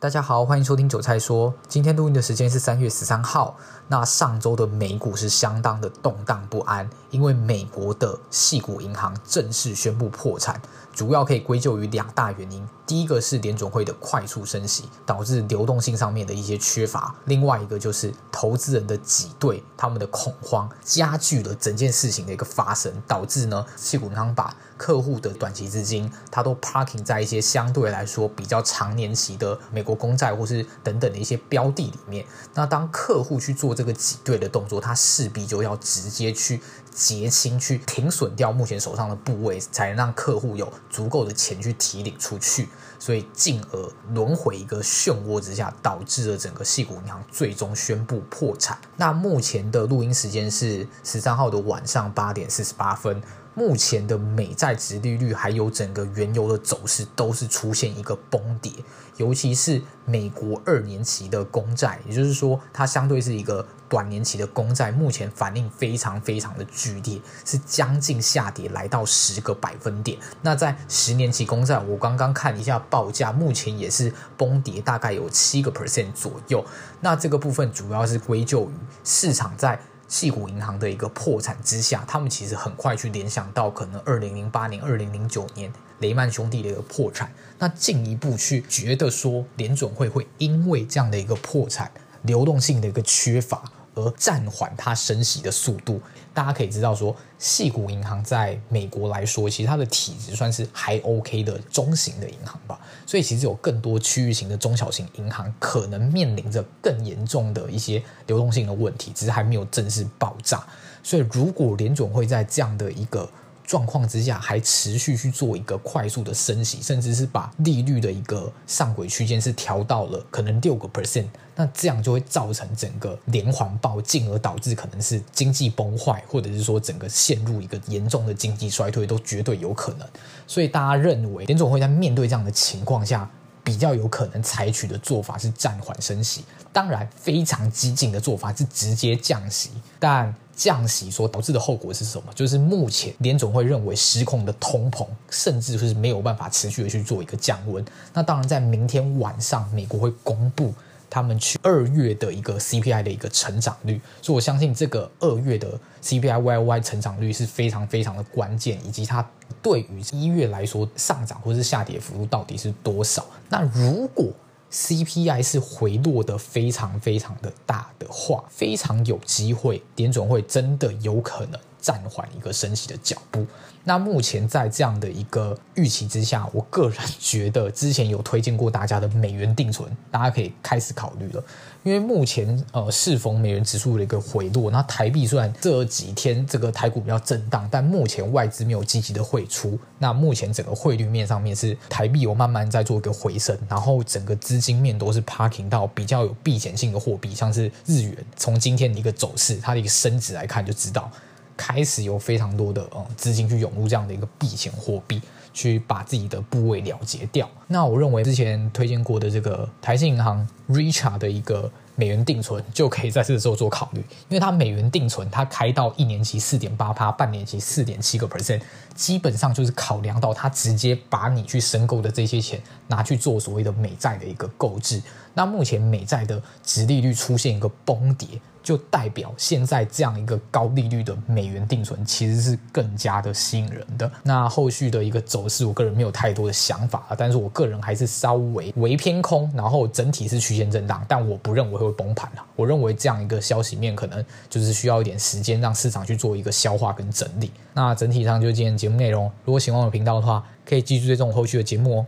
大家好，欢迎收听韭菜说。今天录音的时间是三月十三号。那上周的美股是相当的动荡不安，因为美国的系股银行正式宣布破产，主要可以归咎于两大原因。第一个是联准会的快速升息，导致流动性上面的一些缺乏；另外一个就是投资人的挤兑，他们的恐慌加剧了整件事情的一个发生，导致呢系股银行把客户的短期资金，它都 parking 在一些相对来说比较长年期的美国公债或是等等的一些标的里面。那当客户去做这个挤兑的动作，他势必就要直接去结清、去停损掉目前手上的部位，才能让客户有足够的钱去提领出去，所以进而轮回一个漩涡之下，导致了整个矽谷银行最终宣布破产。那目前的录音时间是十三号的晚上八点四十八分。目前的美债殖利率还有整个原油的走势都是出现一个崩跌，尤其是美国二年期的公债，也就是说它相对是一个短年期的公债，目前反应非常非常的剧烈，是将近下跌来到十个百分点。那在十年期公债，我刚刚看一下报价，目前也是崩跌，大概有七个 percent 左右。那这个部分主要是归咎于市场在。矽谷银行的一个破产之下，他们其实很快去联想到可能二零零八年、二零零九年雷曼兄弟的一个破产，那进一步去觉得说联准会会因为这样的一个破产、流动性的一个缺乏。而暂缓它升息的速度，大家可以知道说，细谷银行在美国来说，其实它的体质算是还 OK 的中型的银行吧。所以其实有更多区域型的中小型银行可能面临着更严重的一些流动性的问题，只是还没有正式爆炸。所以如果联准会在这样的一个状况之下，还持续去做一个快速的升息，甚至是把利率的一个上轨区间是调到了可能六个 percent，那这样就会造成整个连环爆，进而导致可能是经济崩坏，或者是说整个陷入一个严重的经济衰退，都绝对有可能。所以大家认为联总会在面对这样的情况下，比较有可能采取的做法是暂缓升息。当然，非常激进的做法是直接降息，但。降息所导致的后果是什么？就是目前联总会认为失控的通膨，甚至就是没有办法持续的去做一个降温。那当然，在明天晚上，美国会公布他们去二月的一个 CPI 的一个成长率，所以我相信这个二月的 CPI YY 成长率是非常非常的关键，以及它对于一月来说上涨或是下跌幅度到底是多少。那如果 CPI 是回落的非常非常的大的话，非常有机会，点准会真的有可能暂缓一个升息的脚步。那目前在这样的一个预期之下，我个人觉得之前有推荐过大家的美元定存，大家可以开始考虑了。因为目前呃适逢美元指数的一个回落，那台币虽然这几天这个台股比较震荡，但目前外资没有积极的汇出。那目前整个汇率面上面是台币有慢慢在做一个回升，然后整个资金面都是 parking 到比较有避险性的货币，像是日元。从今天的一个走势，它的一个升值来看，就知道开始有非常多的呃资金去涌入这样的一个避险货币，去把自己的部位了结掉。那我认为之前推荐过的这个台新银行 Richart 的一个。美元定存就可以在这个时候做考虑，因为它美元定存它开到一年期四点八趴，半年期四点七个 percent，基本上就是考量到它直接把你去申购的这些钱拿去做所谓的美债的一个购置。那目前美债的殖利率出现一个崩跌。就代表现在这样一个高利率的美元定存其实是更加的吸引人的。那后续的一个走势，我个人没有太多的想法，但是我个人还是稍微微偏空，然后整体是区间震荡，但我不认为会崩盘了。我认为这样一个消息面可能就是需要一点时间让市场去做一个消化跟整理。那整体上就今天节目内容，如果喜欢我的频道的话，可以继续追踪我后续的节目哦。